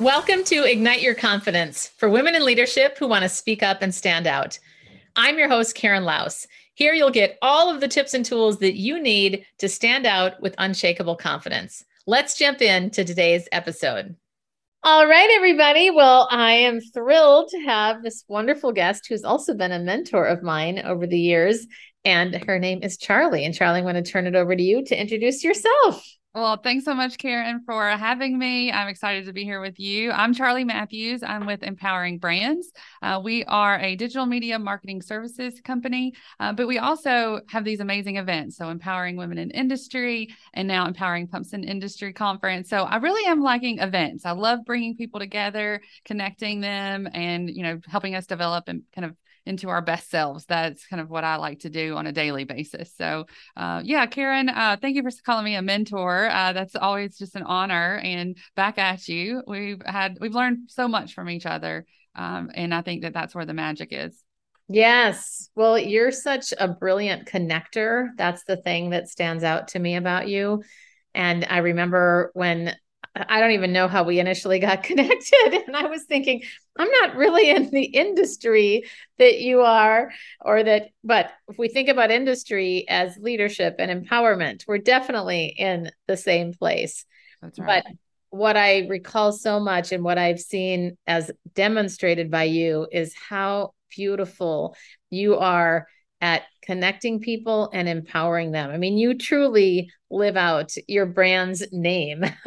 Welcome to Ignite Your Confidence for women in leadership who want to speak up and stand out. I'm your host, Karen Laos. Here you'll get all of the tips and tools that you need to stand out with unshakable confidence. Let's jump into today's episode. All right, everybody. Well, I am thrilled to have this wonderful guest who's also been a mentor of mine over the years. And her name is Charlie. And Charlie, I'm going to turn it over to you to introduce yourself. Well, thanks so much, Karen, for having me. I'm excited to be here with you. I'm Charlie Matthews. I'm with Empowering Brands. Uh, we are a digital media marketing services company, uh, but we also have these amazing events. So, Empowering Women in Industry and now Empowering Pumps in Industry Conference. So, I really am liking events. I love bringing people together, connecting them, and, you know, helping us develop and kind of into our best selves. That's kind of what I like to do on a daily basis. So, uh, yeah, Karen, uh, thank you for calling me a mentor. Uh, that's always just an honor. And back at you, we've had we've learned so much from each other, um, and I think that that's where the magic is. Yes. Well, you're such a brilliant connector. That's the thing that stands out to me about you. And I remember when I don't even know how we initially got connected. And I was thinking, I'm not really in the industry that you are, or that, but if we think about industry as leadership and empowerment, we're definitely in the same place. That's right. But what I recall so much and what I've seen as demonstrated by you is how beautiful you are at connecting people and empowering them. I mean, you truly live out your brand's name.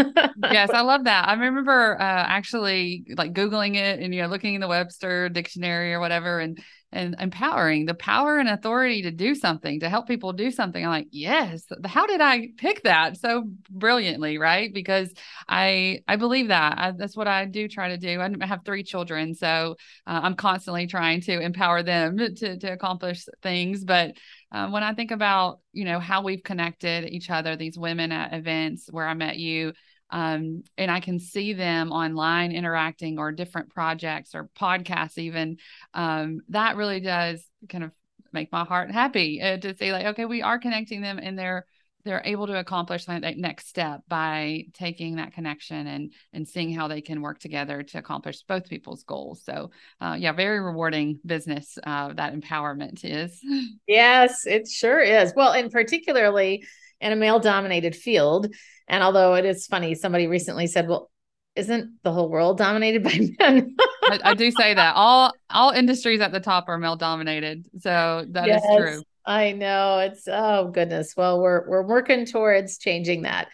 yes, I love that. I remember uh, actually like Googling it and, you know, looking in the Webster dictionary or whatever and and empowering the power and authority to do something to help people do something i'm like yes how did i pick that so brilliantly right because i i believe that I, that's what i do try to do i have three children so uh, i'm constantly trying to empower them to, to accomplish things but uh, when i think about you know how we've connected each other these women at events where i met you um, and I can see them online interacting or different projects or podcasts, even um, that really does kind of make my heart happy uh, to see like, okay, we are connecting them and they're they're able to accomplish that next step by taking that connection and and seeing how they can work together to accomplish both people's goals so uh, yeah very rewarding business uh, that empowerment is yes it sure is well and particularly in a male dominated field and although it is funny, somebody recently said, well, isn't the whole world dominated by men? I, I, do say that all all industries at the top are male dominated. So that yes, is true. I know. It's oh goodness. Well, we're we're working towards changing that.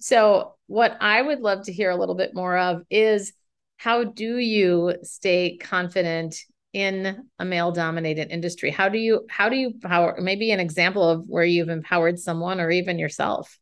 So what I would love to hear a little bit more of is how do you stay confident in a male dominated industry? How do you how do you power maybe an example of where you've empowered someone or even yourself?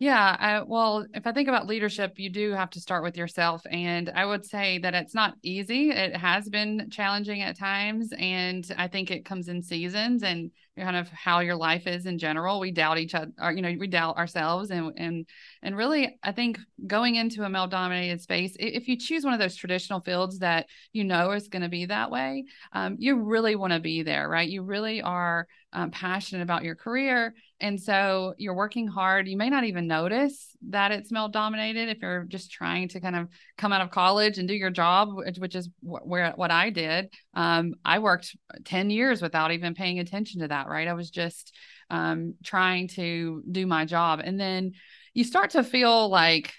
Yeah. I, well, if I think about leadership, you do have to start with yourself. And I would say that it's not easy. It has been challenging at times. And I think it comes in seasons and kind of how your life is in general. We doubt each other, you know, we doubt ourselves. And, and, and really, I think going into a male dominated space, if you choose one of those traditional fields that you know is going to be that way, um, you really want to be there, right? You really are um, passionate about your career. And so you're working hard. You may not even notice that it's male dominated if you're just trying to kind of come out of college and do your job, which, which is wh- where what I did. Um, I worked 10 years without even paying attention to that, right? I was just um, trying to do my job. And then you start to feel like,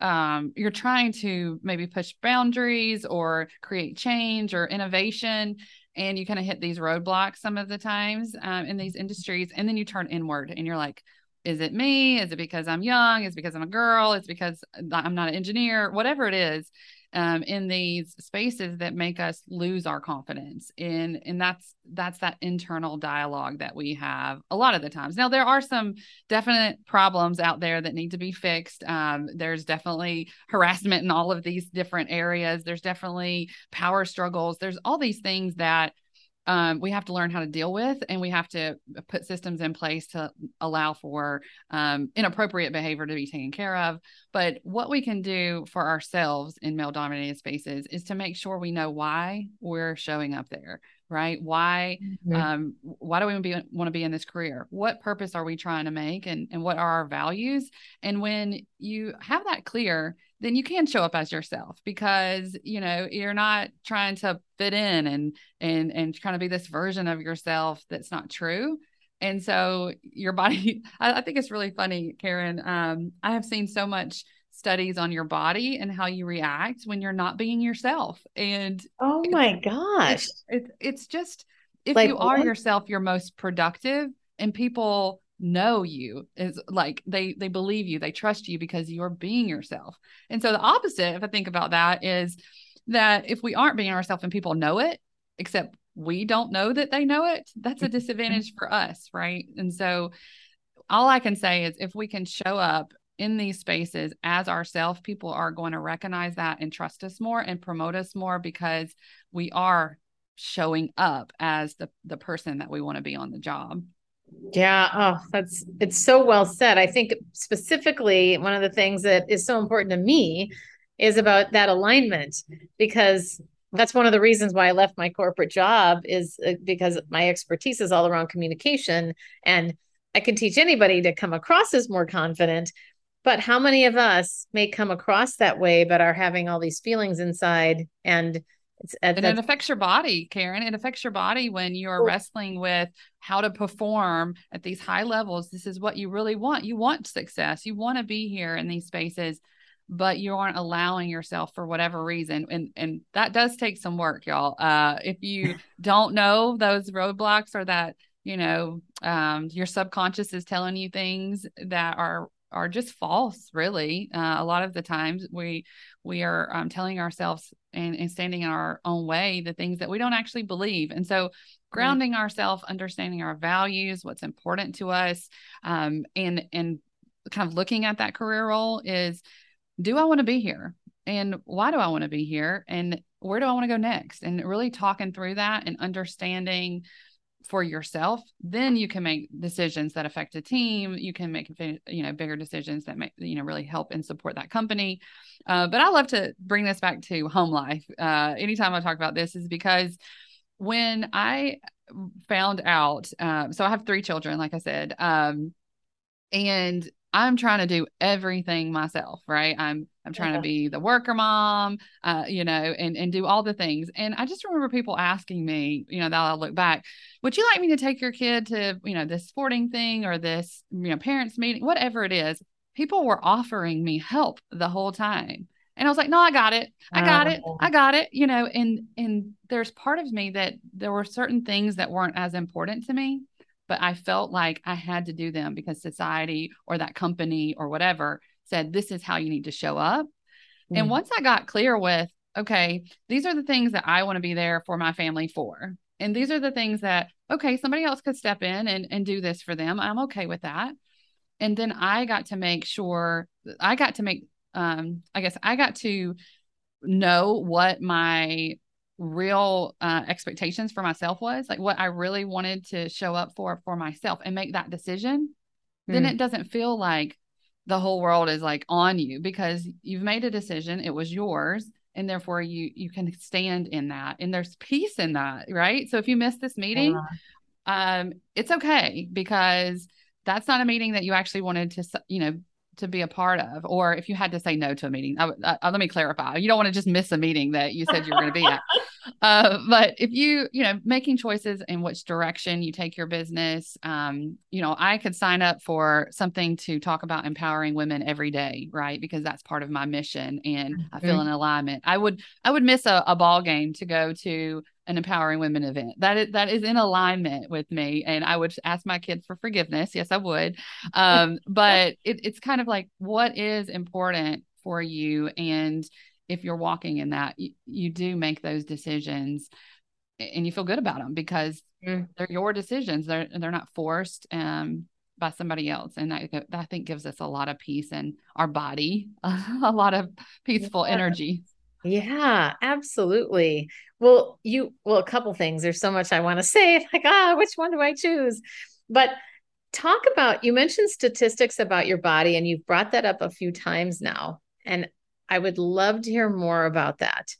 um, you're trying to maybe push boundaries or create change or innovation and you kind of hit these roadblocks some of the times um, in these industries and then you turn inward and you're like is it me is it because i'm young is it because i'm a girl it's because i'm not an engineer whatever it is um, in these spaces that make us lose our confidence and and that's that's that internal dialogue that we have a lot of the times. Now there are some definite problems out there that need to be fixed. Um, there's definitely harassment in all of these different areas. There's definitely power struggles. There's all these things that um, we have to learn how to deal with and we have to put systems in place to allow for um, inappropriate behavior to be taken care of but what we can do for ourselves in male dominated spaces is to make sure we know why we're showing up there right? Why mm-hmm. um, why do we be, want to be in this career? What purpose are we trying to make and, and what are our values? And when you have that clear, then you can show up as yourself because you know you're not trying to fit in and and and trying to be this version of yourself that's not true. And so your body, I, I think it's really funny, Karen. Um, I have seen so much studies on your body and how you react when you're not being yourself. And oh my gosh, it's, it's, it's just if like, you are what? yourself, you're most productive, and people know you is like they they believe you, they trust you because you're being yourself. And so the opposite, if I think about that, is that if we aren't being ourselves and people know it, except we don't know that they know it, that's a mm-hmm. disadvantage for us, right? And so all I can say is if we can show up in these spaces as ourselves, people are going to recognize that and trust us more and promote us more because we are showing up as the the person that we want to be on the job. Yeah, oh, that's it's so well said. I think specifically one of the things that is so important to me is about that alignment because that's one of the reasons why I left my corporate job is uh, because my expertise is all around communication and I can teach anybody to come across as more confident, but how many of us may come across that way, but are having all these feelings inside and it's, and it affects your body, Karen. It affects your body when you're wrestling with how to perform at these high levels. This is what you really want. You want success. You want to be here in these spaces, but you aren't allowing yourself for whatever reason. And and that does take some work, y'all. Uh, if you don't know those roadblocks or that you know um, your subconscious is telling you things that are are just false really uh, a lot of the times we we are um, telling ourselves and, and, standing in our own way the things that we don't actually believe. And so grounding mm-hmm. ourselves understanding our values what's important to us um, and and kind of looking at that career role is do i want to be here? And why do i want to be here? And where do i want to go next? And really talking through that and understanding for yourself then you can make decisions that affect a team. You can make you know bigger decisions that make you know really help and support that company. Uh, but i love to bring this back to home life. Uh, anytime i talk about this is because when i found out um, so i have three children like i said um, and I'm trying to do everything myself, right? I'm I'm trying to be the worker mom, uh, you know, and and do all the things. And I just remember people asking me, you know, that I look back, would you like me to take your kid to, you know, this sporting thing or this, you know, parents meeting, whatever it is? People were offering me help the whole time. And I was like, no, I got it. I got it. I got it. You know, and and there's part of me that there were certain things that weren't as important to me but I felt like I had to do them because society or that company or whatever said, this is how you need to show up. Mm. And once I got clear with, okay, these are the things that I want to be there for my family for. And these are the things that, okay, somebody else could step in and, and do this for them. I'm okay with that. And then I got to make sure I got to make, um, I guess I got to know what my real uh, expectations for myself was like what I really wanted to show up for for myself and make that decision, mm. then hmm. it doesn't feel like the whole world is like on you because you've made a decision, it was yours, and therefore you you can stand in that and there's peace in that, right? So if you miss this meeting, yeah. um it's okay because that's not a meeting that you actually wanted to you know to be a part of, or if you had to say no to a meeting. I, I, uh, let me clarify. You don't want to just miss a meeting that you said you were going to be at. Uh, but if you, you know, making choices in which direction you take your business, um, you know, I could sign up for something to talk about empowering women every day, right? Because that's part of my mission, and mm-hmm. I feel mm-hmm. in alignment. I would, I would miss a, a ball game to go to an empowering women event that is that is in alignment with me and i would ask my kids for forgiveness yes i would um, but it, it's kind of like what is important for you and if you're walking in that you, you do make those decisions and you feel good about them because mm. they're your decisions they're they're not forced um, by somebody else and that, that i think gives us a lot of peace in our body a lot of peaceful yeah. energy yeah, absolutely. Well, you well, a couple things. There's so much I want to say. Like, ah, which one do I choose? But talk about you mentioned statistics about your body, and you've brought that up a few times now. And I would love to hear more about that.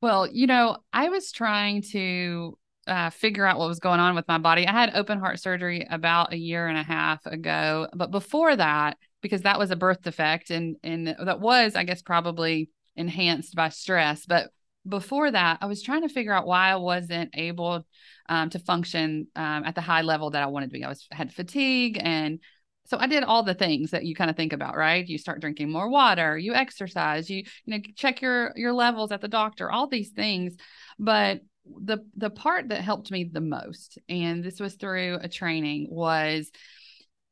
Well, you know, I was trying to uh, figure out what was going on with my body. I had open heart surgery about a year and a half ago, but before that, because that was a birth defect and and that was, I guess, probably enhanced by stress. But before that, I was trying to figure out why I wasn't able um, to function um, at the high level that I wanted to be. I was had fatigue and so I did all the things that you kind of think about, right? You start drinking more water, you exercise, you you know check your your levels at the doctor, all these things. But the the part that helped me the most, and this was through a training, was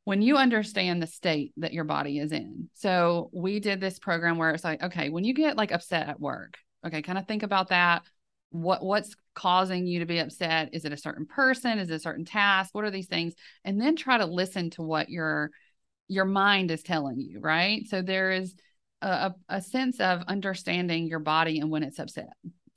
when you understand the state that your body is in. So we did this program where it's like, okay, when you get like upset at work, okay, kind of think about that. What what's causing you to be upset? Is it a certain person? Is it a certain task? What are these things? And then try to listen to what your your mind is telling you, right? So there is a, a sense of understanding your body and when it's upset.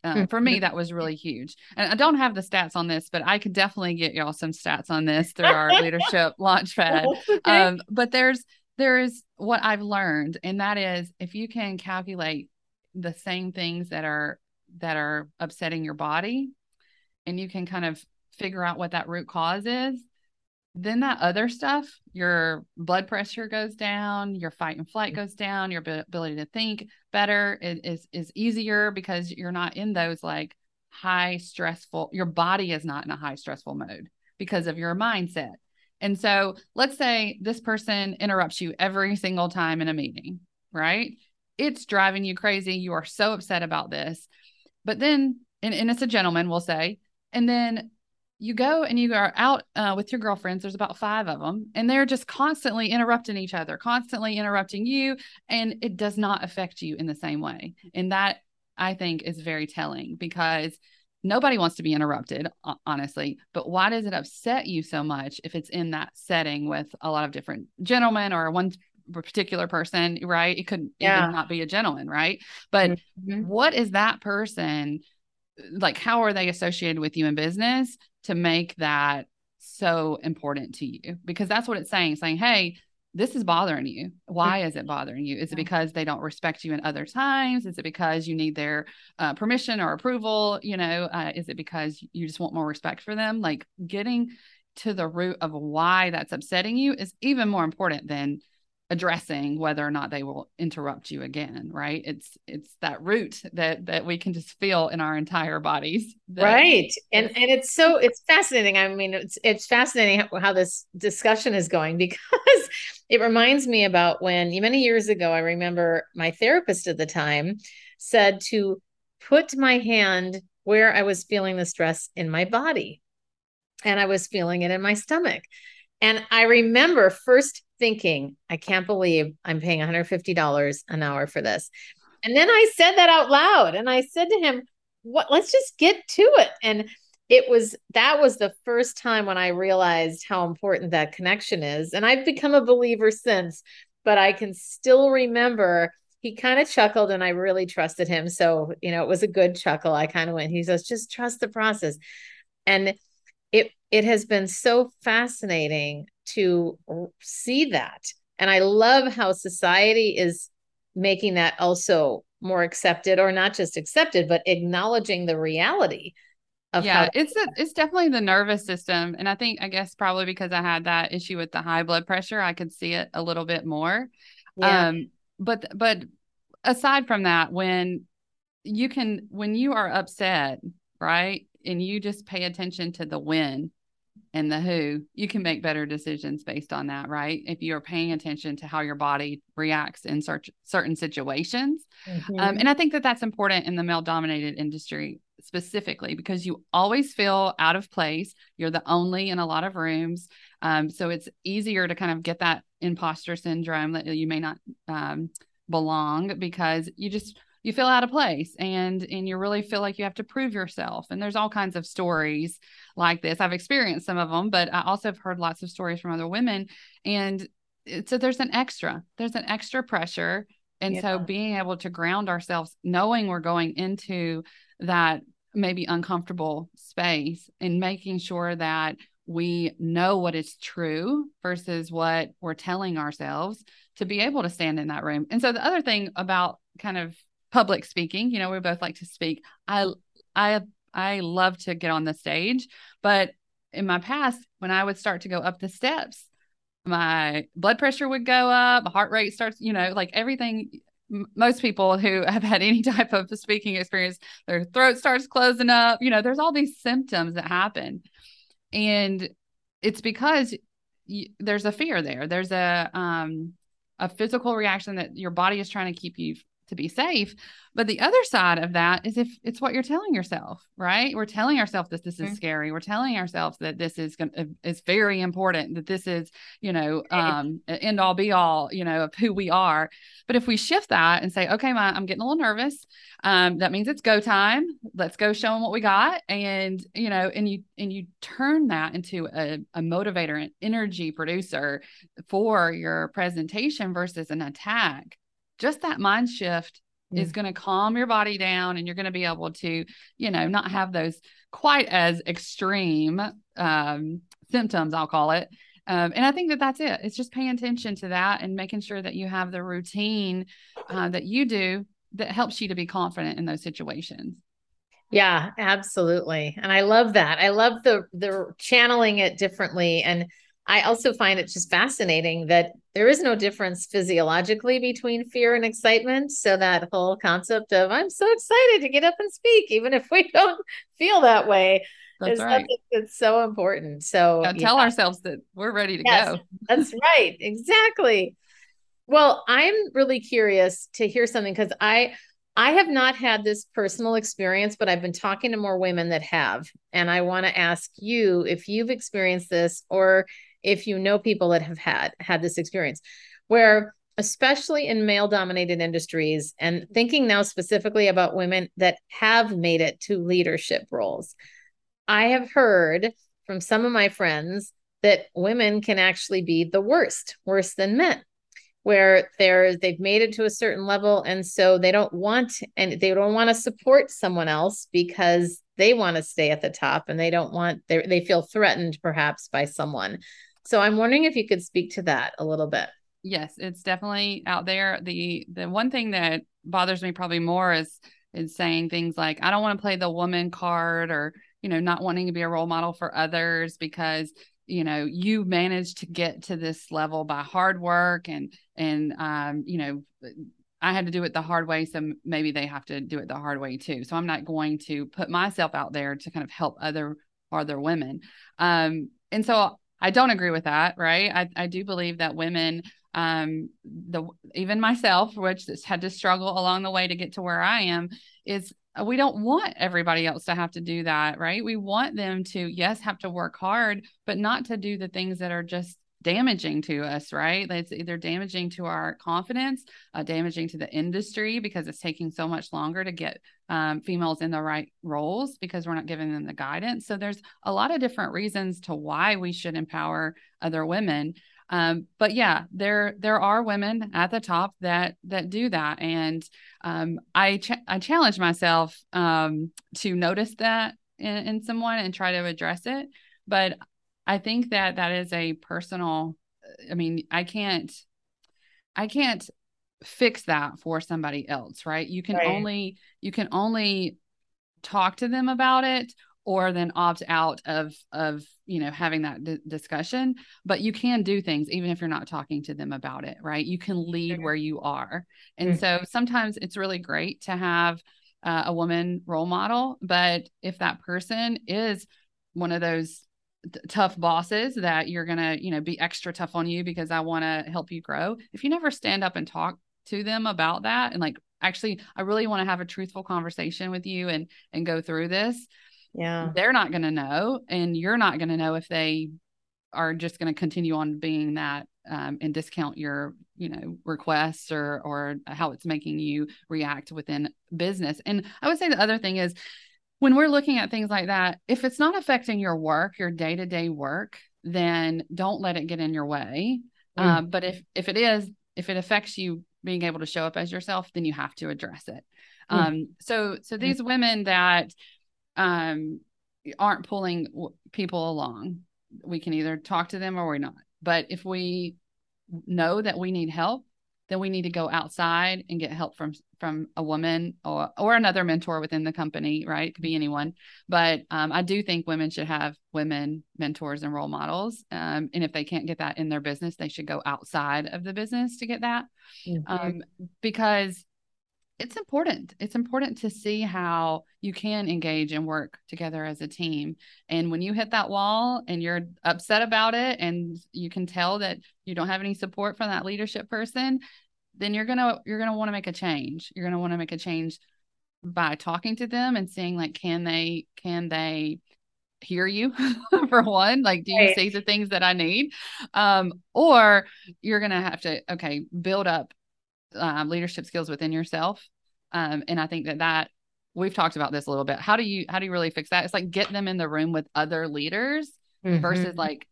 Um, for me, mm-hmm. that was really huge. And I don't have the stats on this, but I could definitely get y'all some stats on this through our leadership launchpad. Um, but there's there is what I've learned, and that is if you can calculate the same things that are that are upsetting your body, and you can kind of figure out what that root cause is, then that other stuff, your blood pressure goes down, your fight and flight goes down, your ability to think better is is easier because you're not in those like high stressful. Your body is not in a high stressful mode because of your mindset. And so, let's say this person interrupts you every single time in a meeting, right? It's driving you crazy. You are so upset about this. But then, and, and it's a gentleman, we'll say, and then you go and you are out uh, with your girlfriends. There's about five of them and they're just constantly interrupting each other constantly interrupting you and it does not affect you in the same way. And that i think is very telling because nobody wants to be interrupted honestly. But why does it upset you so much if it's in that setting with a lot of different gentlemen or one particular person right? It could yeah. even not be a gentleman right? But mm-hmm. what is that person like how are they associated with you in business to make that so important to you? Because that's what it's saying. Saying hey this is bothering you. Why is it bothering you? Is it because they don't respect you in other times? Is it because you need their uh, permission or approval you know? Uh, is it because you just want more respect for them? Like getting to the root of why that's upsetting you is even more important than addressing whether or not they will interrupt you again right? It's it's that root that that we can just feel in our entire bodies right. And and it's so it's fascinating. I mean it's it's fascinating how, how this discussion is going because it reminds me about when many years ago i remember my therapist at the time said to put my hand where i was feeling the stress in my body. And i was feeling it in my stomach and I remember first thinking, I can't believe I'm paying $150 an hour for this. And then I said that out loud and I said to him, what let's just get to it. And it was that was the first time when I realized how important that connection is. And I've become a believer since, but I can still remember he kind of chuckled and I really trusted him. So, you know, it was a good chuckle. I kind of went, he says, just trust the process. And it it has been so fascinating to see that. And I love how society is making that also more accepted or not just accepted, but acknowledging the reality of yeah, it's a, it's definitely the nervous system. And I think, I guess probably because I had that issue with the high blood pressure, I could see it a little bit more. Yeah. Um, but, but aside from that, when you can, when you are upset, right. And you just pay attention to the when and the who, you can make better decisions based on that, right? If you're paying attention to how your body reacts in certain certain situations. Um, mm-hmm. Um, and I think that that's important in the male dominated industry specifically because you always feel out of place. You're the only in a lot of rooms. Um, so it's easier to kind of get that imposter syndrome that you may not um, belong because you just you feel out of place and and you really feel like you have to prove yourself and there's all kinds of stories like this i've experienced some of them but i also have heard lots of stories from other women and so there's an extra there's an extra pressure and yeah. so being able to ground ourselves knowing we're going into that maybe uncomfortable space and making sure that we know what is true versus what we're telling ourselves to be able to stand in that room. And so the other thing about kind of public speaking, you know, we both like to speak. I I I love to get on the stage, but in my past, when I would start to go up the steps, my blood pressure would go up, heart rate starts, you know, like everything. Most people who have had any type of speaking experience, their throat starts closing up. You know, there's all these symptoms that happen. And it's because there's a fear there. There's a, um, a physical reaction that your body is trying to keep you to be safe. But the other side of that is if it's what you're telling yourself, right? We're telling ourselves that this is mm-hmm. scary. We're telling ourselves that this is going is very important, that this is, you know, um end all be all, you know, of who we are. But if we shift that and say, okay, my, I'm getting a little nervous, um, that means it's go time. Let's go show them what we got. And, you know, and you and you turn that into a, a motivator, an energy producer for your presentation versus an attack just that mind shift mm. is going to calm your body down and you're going to be able to, you know, not have those quite as extreme um, symptoms, I'll call it. Um, and I think that that's it. It's just paying attention to that and making sure that you have the routine uh, that you do that helps you to be confident in those situations. Yeah, absolutely. And I love that. I love the the channeling it differently and I also find it just fascinating that there is no difference physiologically between fear and excitement. So that whole concept of I'm so excited to get up and speak, even if we don't feel that way, that's is right. something that's so important. So tell ourselves that we're ready to yes, go. that's right. Exactly. Well, I'm really curious to hear something because I I have not had this personal experience, but I've been talking to more women that have. And I want to ask you if you've experienced this or if you know people that have had had this experience where especially in male dominated industries and thinking now specifically about women that have made it to leadership roles i have heard from some of my friends that women can actually be the worst worse than men where they're they've made it to a certain level and so they don't want and they don't want to support someone else because they want to stay at the top and they don't want they they feel threatened perhaps by someone so I'm wondering if you could speak to that a little bit. Yes, it's definitely out there. The the one thing that bothers me probably more is is saying things like I don't want to play the woman card or you know not wanting to be a role model for others because you know you managed to get to this level by hard work and and um you know I had to do it the hard way so maybe they have to do it the hard way too. So I'm not going to put myself out there to kind of help other other women. Um and so I don't agree with that, right? I, I do believe that women, um, the even myself, which had to struggle along the way to get to where I am, is uh, we don't want everybody else to have to do that, right? We want them to, yes, have to work hard, but not to do the things that are just damaging to us, right? It's either damaging to our confidence, uh, damaging to the industry because it's taking so much longer to get um, females in the right roles because we're not giving them the guidance. So there's a lot of different reasons to why we should empower other women. Um, but yeah, there there are women at the top that that do that, and um, I ch- I challenge myself um, to notice that in, in someone and try to address it. But I think that that is a personal I mean, I can't I can't fix that for somebody else, right? You can right. only you can only talk to them about it or then opt out of of you know having that d- discussion but you can do things even if you're not talking to them about it right you can lead where you are and mm-hmm. so sometimes it's really great to have uh, a woman role model but if that person is one of those tough bosses that you're going to, you know, be extra tough on you because I want to help you grow. If you never stand up and talk to them about that and like actually I really want to have a truthful conversation with you and and go through this. Yeah. They're not going to know and you're not going to know if they are just going to continue on being that um, and discount your you know requests or or how it's making you react within business and i would say the other thing is when we're looking at things like that, if it's not affecting your work, your day to day work, then don't let it get in your way. Mm. Um, but if if it is, if it affects you being able to show up as yourself, then you have to address it. Mm. Um, so so these mm. women that um, aren't pulling people along, we can either talk to them or we're not. But if we know that we need help, then we need to go outside and get help from from a woman or or another mentor within the company right? It could be anyone. But um, i do think women should have women mentors and role models um, and if they can't get that in their business they should go outside of the business to get that. Mm-hmm. um, because it's important. It's important to see how you can engage and work together as a team. And when you hit that wall and you're upset about it and you can tell that you don't have any support from that leadership person then you're gonna you're gonna want to make a change you're gonna want to make a change by talking to them and seeing like can they can they hear you for one like do you right. say the things that i need um or you're gonna have to okay build up um, leadership skills within yourself. Um, and I think that that we've talked about this a little bit. How do you how do you really fix that? It's like get them in the room with other leaders mm-hmm. versus like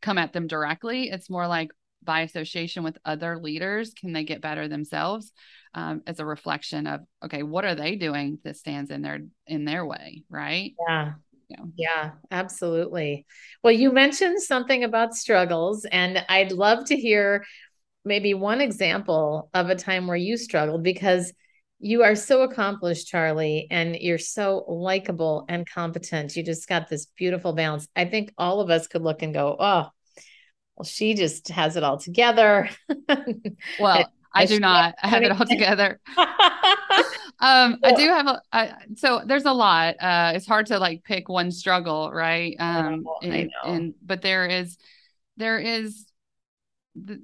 come at them directly. It's more like by association with other leaders, can they get better themselves? Um, as a reflection of okay, what are they doing that stands in their in their way, right? Yeah. Yeah. yeah, absolutely. Well, you mentioned something about struggles, and I'd love to hear maybe one example of a time where you struggled because you are so accomplished, Charlie, and you're so likable and competent. You just got this beautiful balance. I think all of us could look and go, oh, well, she just has it all together. well, I do not. I have it all together. um, I do have a. I, so there's a lot. Uh, it's hard to like pick one struggle, right? Um, oh, and, and but there is, there is, the,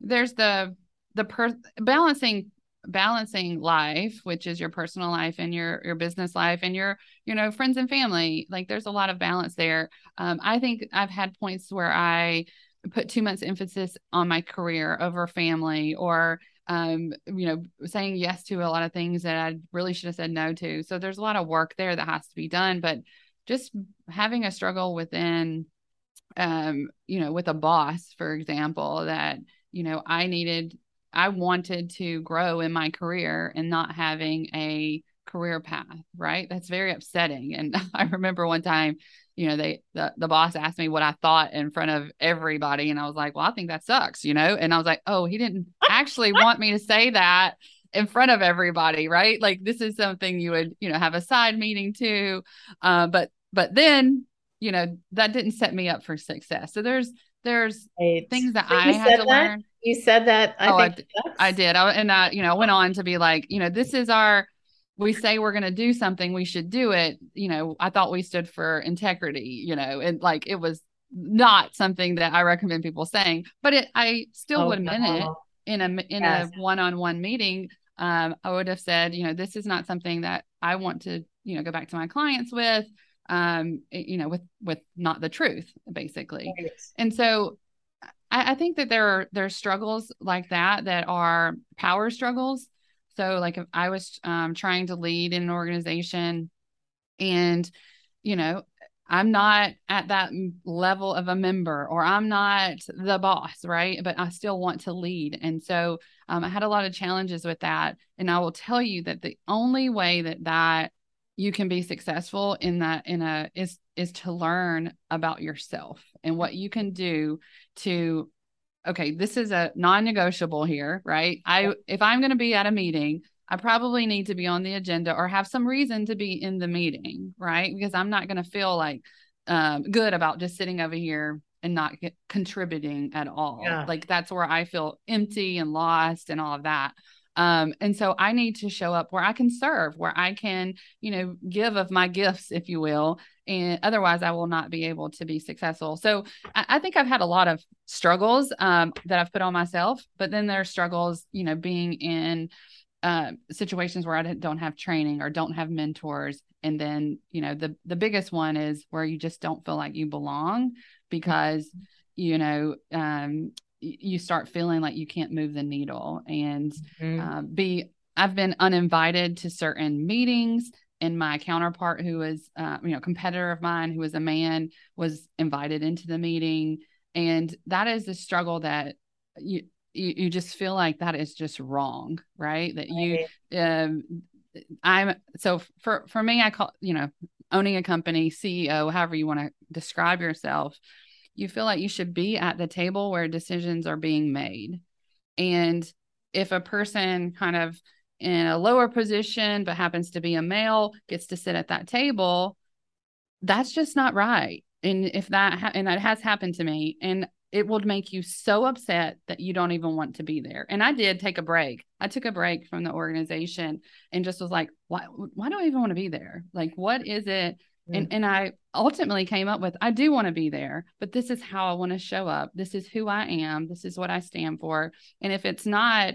there's the the per balancing balancing life which is your personal life and your your business life and your you know friends and family like there's a lot of balance there um, i think i've had points where i put too much emphasis on my career over family or um, you know saying yes to a lot of things that i really should have said no to so there's a lot of work there that has to be done but just having a struggle within um, you know with a boss for example that you know, I needed, I wanted to grow in my career and not having a career path, right? That's very upsetting. And I remember one time, you know, they the, the boss asked me what I thought in front of everybody. And I was like, well, I think that sucks, you know? And I was like, oh, he didn't actually want me to say that in front of everybody, right? Like this is something you would, you know, have a side meeting to. Uh, but but then, you know, that didn't set me up for success. So there's there's right. things that so I had to that? learn. You said that. I oh, I, I, did. I, and I, you know, went on to be like, you know, this is our, we say we're going to do something, we should do it. You know, I thought we stood for integrity, you know, and like it was not something that I recommend people saying, but it, I still oh, would admit no. it in a, in yes. a one-on-one meeting. Um, I would have said, you know, this is not something that I want to, you know, go back to my clients with um, you know, with with not the truth, basically. Right. And so I, I think that there are there are struggles like that that are power struggles. So like if I was um, trying to lead in an organization and, you know, I'm not at that level of a member or I'm not the boss, right? But I still want to lead. And so um, I had a lot of challenges with that. And I will tell you that the only way that that you can be successful in that in a is is to learn about yourself and what you can do to okay this is a non-negotiable here right i if i'm going to be at a meeting i probably need to be on the agenda or have some reason to be in the meeting right because i'm not going to feel like um, good about just sitting over here and not contributing at all yeah. like that's where i feel empty and lost and all of that um, and so I need to show up where I can serve, where I can, you know, give of my gifts, if you will. And otherwise, I will not be able to be successful. So I, I think I've had a lot of struggles um, that I've put on myself, but then there are struggles, you know, being in uh, situations where I don't have training or don't have mentors. And then, you know, the the biggest one is where you just don't feel like you belong because, you know, um, you start feeling like you can't move the needle and mm-hmm. uh, be i've been uninvited to certain meetings and my counterpart who was uh, you know competitor of mine who was a man was invited into the meeting. And that is a struggle that you you, you just feel like that is just wrong right? That you um i'm so for for me i call you know owning a company ceo however you want to describe yourself you feel like you should be at the table where decisions are being made. And if a person kind of in a lower position but happens to be a male gets to sit at that table, that's just not right. And if that ha- and that has happened to me, and it will make you so upset that you don't even want to be there. And I did take a break. I took a break from the organization and just was like, why why do I even want to be there? Like what is it? And and I ultimately came up with I do want to be there, but this is how I want to show up. This is who I am. This is what I stand for. And if it's not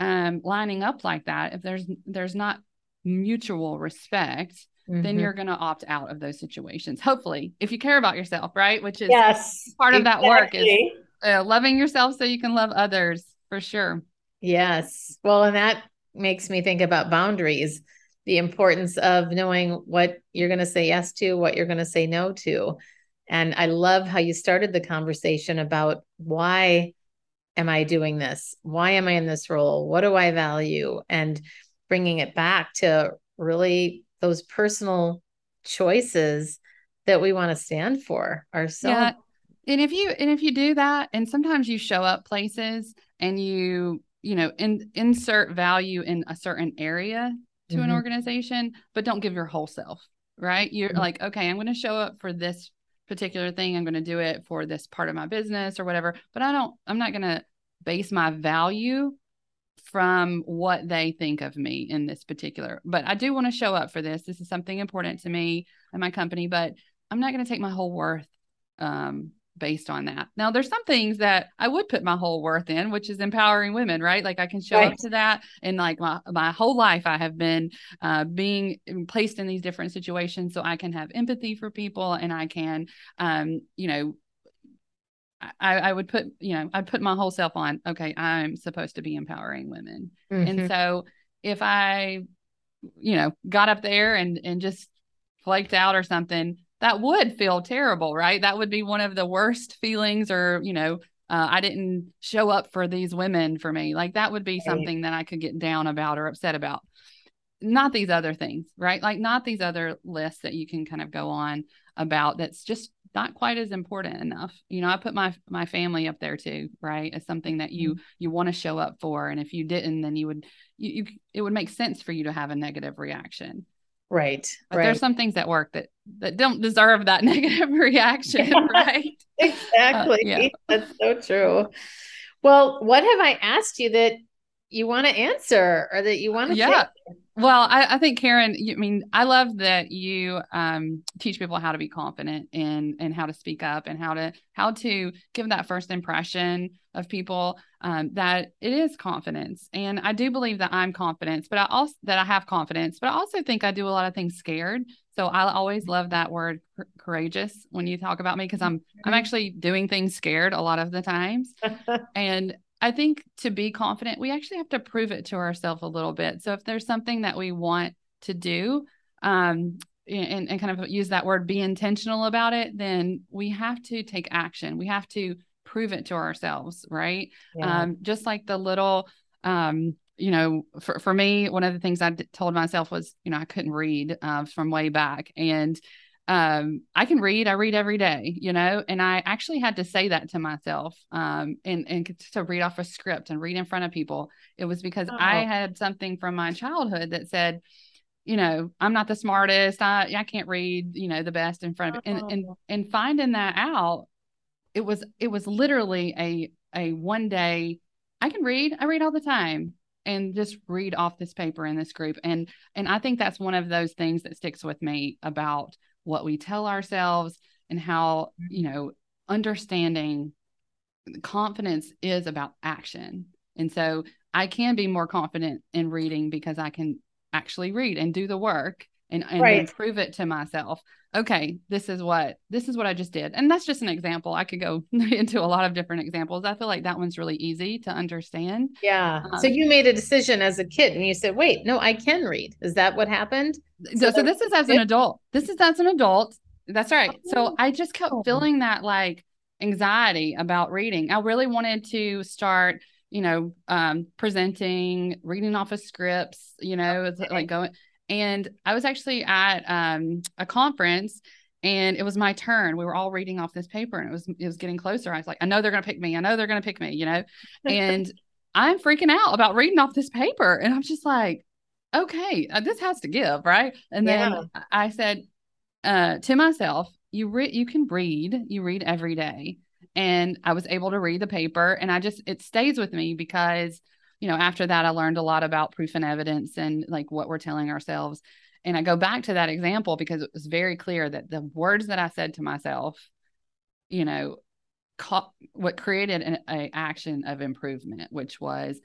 um lining up like that, if there's there's not mutual respect, mm-hmm. then you're going to opt out of those situations. Hopefully, if you care about yourself, right? Which is yes, part of that work is uh, loving yourself so you can love others for sure. Yes. Well, and that makes me think about boundaries, the importance of knowing what you're going to say yes to, what you're going to say no to. And I love how you started the conversation about why am I doing this? Why am I in this role? What do I value? And bringing it back to really those personal choices that we want to stand for ourselves. Yeah. And if you and if you do that, and sometimes you show up places and you you know in, insert value in a certain area to mm-hmm. an organization, but don't give your whole self. Right? You're mm-hmm. like, okay, I'm going to show up for this particular thing. I'm going to do it for this part of my business or whatever. But I don't. I'm not going to base my value from what they think of me in this particular. But I do want to show up for this. This is something important to me and my company, but I'm not going to take my whole worth um, based on that. Now, there's some things that I would put my whole worth in, which is empowering women, right? Like I can show right. up to that, and like my my whole life, I have been uh, being placed in these different situations, so I can have empathy for people, and I can, um, you know, I, I would put, you know, I'd put my whole self on, okay, I'm supposed to be empowering women. Mm-hmm. And so if I, you know, got up there and and just flaked out or something, that would feel terrible, right? That would be one of the worst feelings or, you know, uh, I didn't show up for these women for me. Like that would be something that I could get down about or upset about. Not these other things, right? Like not these other lists that you can kind of go on about that's just not quite as important enough you know i put my my family up there too right as something that you mm-hmm. you want to show up for and if you didn't then you would you, you it would make sense for you to have a negative reaction right but right. there's some things that work that that don't deserve that negative reaction yeah, right? exactly. Uh, yeah. that's so true. Well what have i asked you that you want to answer or that you want to yeah well, I, I, think Karen, you, I mean, I love that you um, teach people how to be confident and and how to speak up and how to how to give that first impression of people um, that it is confidence. And I do believe that I'm confident, but I also that I have confidence, but I also think I do a lot of things scared. So I always love that word courageous when you talk about me because I'm I'm mm-hmm. actually doing things scared a lot of the times. and I think to be confident, we actually have to prove it to ourselves a little bit. So if there's something that we want to do, um, and, and kind of use that word, be intentional about it, then we have to take action. We have to prove it to ourselves, right? Yeah. Um, just like the little, um, you know, for, for me, one of the things I d- told myself was, you know, I couldn't read uh, from way back. And um, I can read. I read every day, you know, and I actually had to say that to myself, um, and and to read off a script and read in front of people. It was because oh. I had something from my childhood that said, you know, I'm not the smartest. I I can't read, you know, the best in front of it, and and oh. and finding that out, it was it was literally a a one day. I can read. I read all the time and just read off this paper in this group and and i think that's one of those things that sticks with me about what we tell ourselves and how mm-hmm. you know understanding confidence is about action. And so i can be more confident in reading because i can actually read and do the work and, and right. prove it to myself okay this is what this is what i just did. And that's just an example. I could go into a lot of different examples. I feel like that one's really easy to understand. Yeah. Um, so you made a decision as a kid and you said wait no i can read. Is that what happened? So, so this is as an adult. This is as an adult. That's right. So oh. i just kept feeling that like anxiety about reading. I really wanted to start you know um presenting reading off of scripts you know okay. like going and I was actually at um, a conference and it was my turn. We were all reading off this paper and it was it was getting closer. I was like, I know they're gonna pick me. I know they're gonna pick me, you know. And I'm freaking out about reading off this paper. And I'm just like, okay, uh, this has to give, right? And then. I said uh, to myself, you re- you can read, you read every day. And I was able to read the paper and I just it stays with me because you know, after that I learned a lot about proof and evidence and like what we're telling ourselves. And I go back to that example because it was very clear that the words that I said to myself, you know, caught, what created an a action of improvement, which was,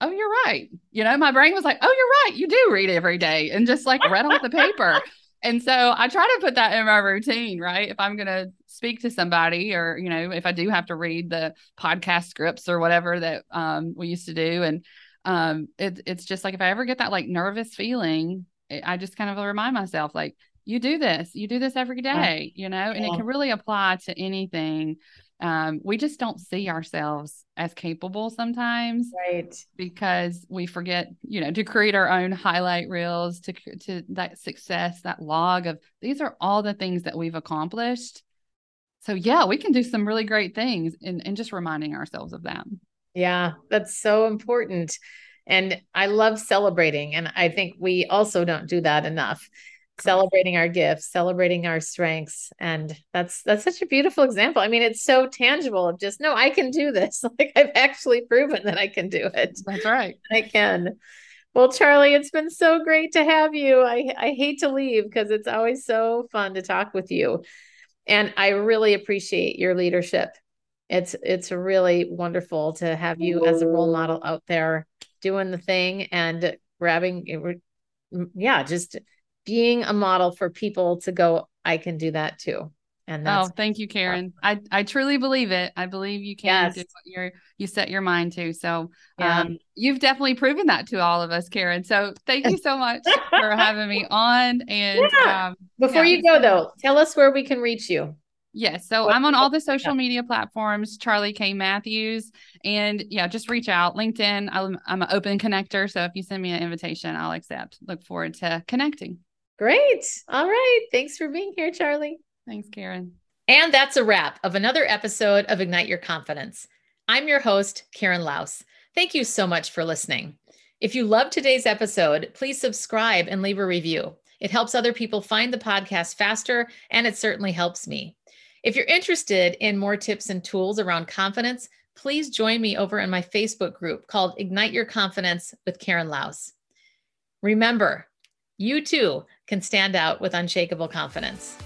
oh, you're right. You know, my brain was like, oh, you're right. You do read every day and just like read off the paper. And so I try to put that in my routine, right? If I'm going to speak to somebody or, you know, if I do have to read the podcast scripts or whatever that um, we used to do. And um, it, it's just like if I ever get that like nervous feeling, I just kind of remind myself, like, you do this, you do this every day, you know, and it can really apply to anything um, we just don't see ourselves as capable sometimes right. because we forget you know to create our own highlight reels to to that success that log of these are all the things that we've accomplished. So yeah we can do some really great things and, and just reminding ourselves of that yeah that's so important. And i love celebrating and i think we also don't do that enough celebrating our gifts celebrating our strengths. And that's that's such a beautiful example. I mean it's so tangible of just no i can do this. Like i've actually proven that i can do it. That's right. I can. Well charlie it's been so great to have you. I i hate to leave because it's always so fun to talk with you. And i really appreciate your leadership. It's it's really wonderful to have you as a role model out there doing the thing and grabbing eh, mm, yeah just being a model for people to go, I can do that too. And that's oh, thank you, Karen. I, I truly believe it. I believe you can yes. do what you're you set your mind to. So yeah. um, you've definitely proven that to all of us, Karen. So thank you so much for having me on. And yeah. um, before yeah, you go though, tell us where we can reach you. Yes. So I'm on all the social media platforms, Charlie K. Matthews. And yeah, just reach out. LinkedIn, I'm, I'm an open connector. So if you send me an invitation, I'll accept. Look forward to connecting. Great. All right. Thanks for being here, Charlie. Thanks, Karen. And that's a wrap of another episode of Ignite Your Confidence. I'm your host, Karen Laos. Thank you so much for listening. If you loved today's episode, please subscribe and leave a review. It helps other people find the podcast faster, and it certainly helps me. If you're interested in more tips and tools around confidence, please join me over in my Facebook group called Ignite Your Confidence with Karen Laos. Remember, you too can stand out with unshakable confidence.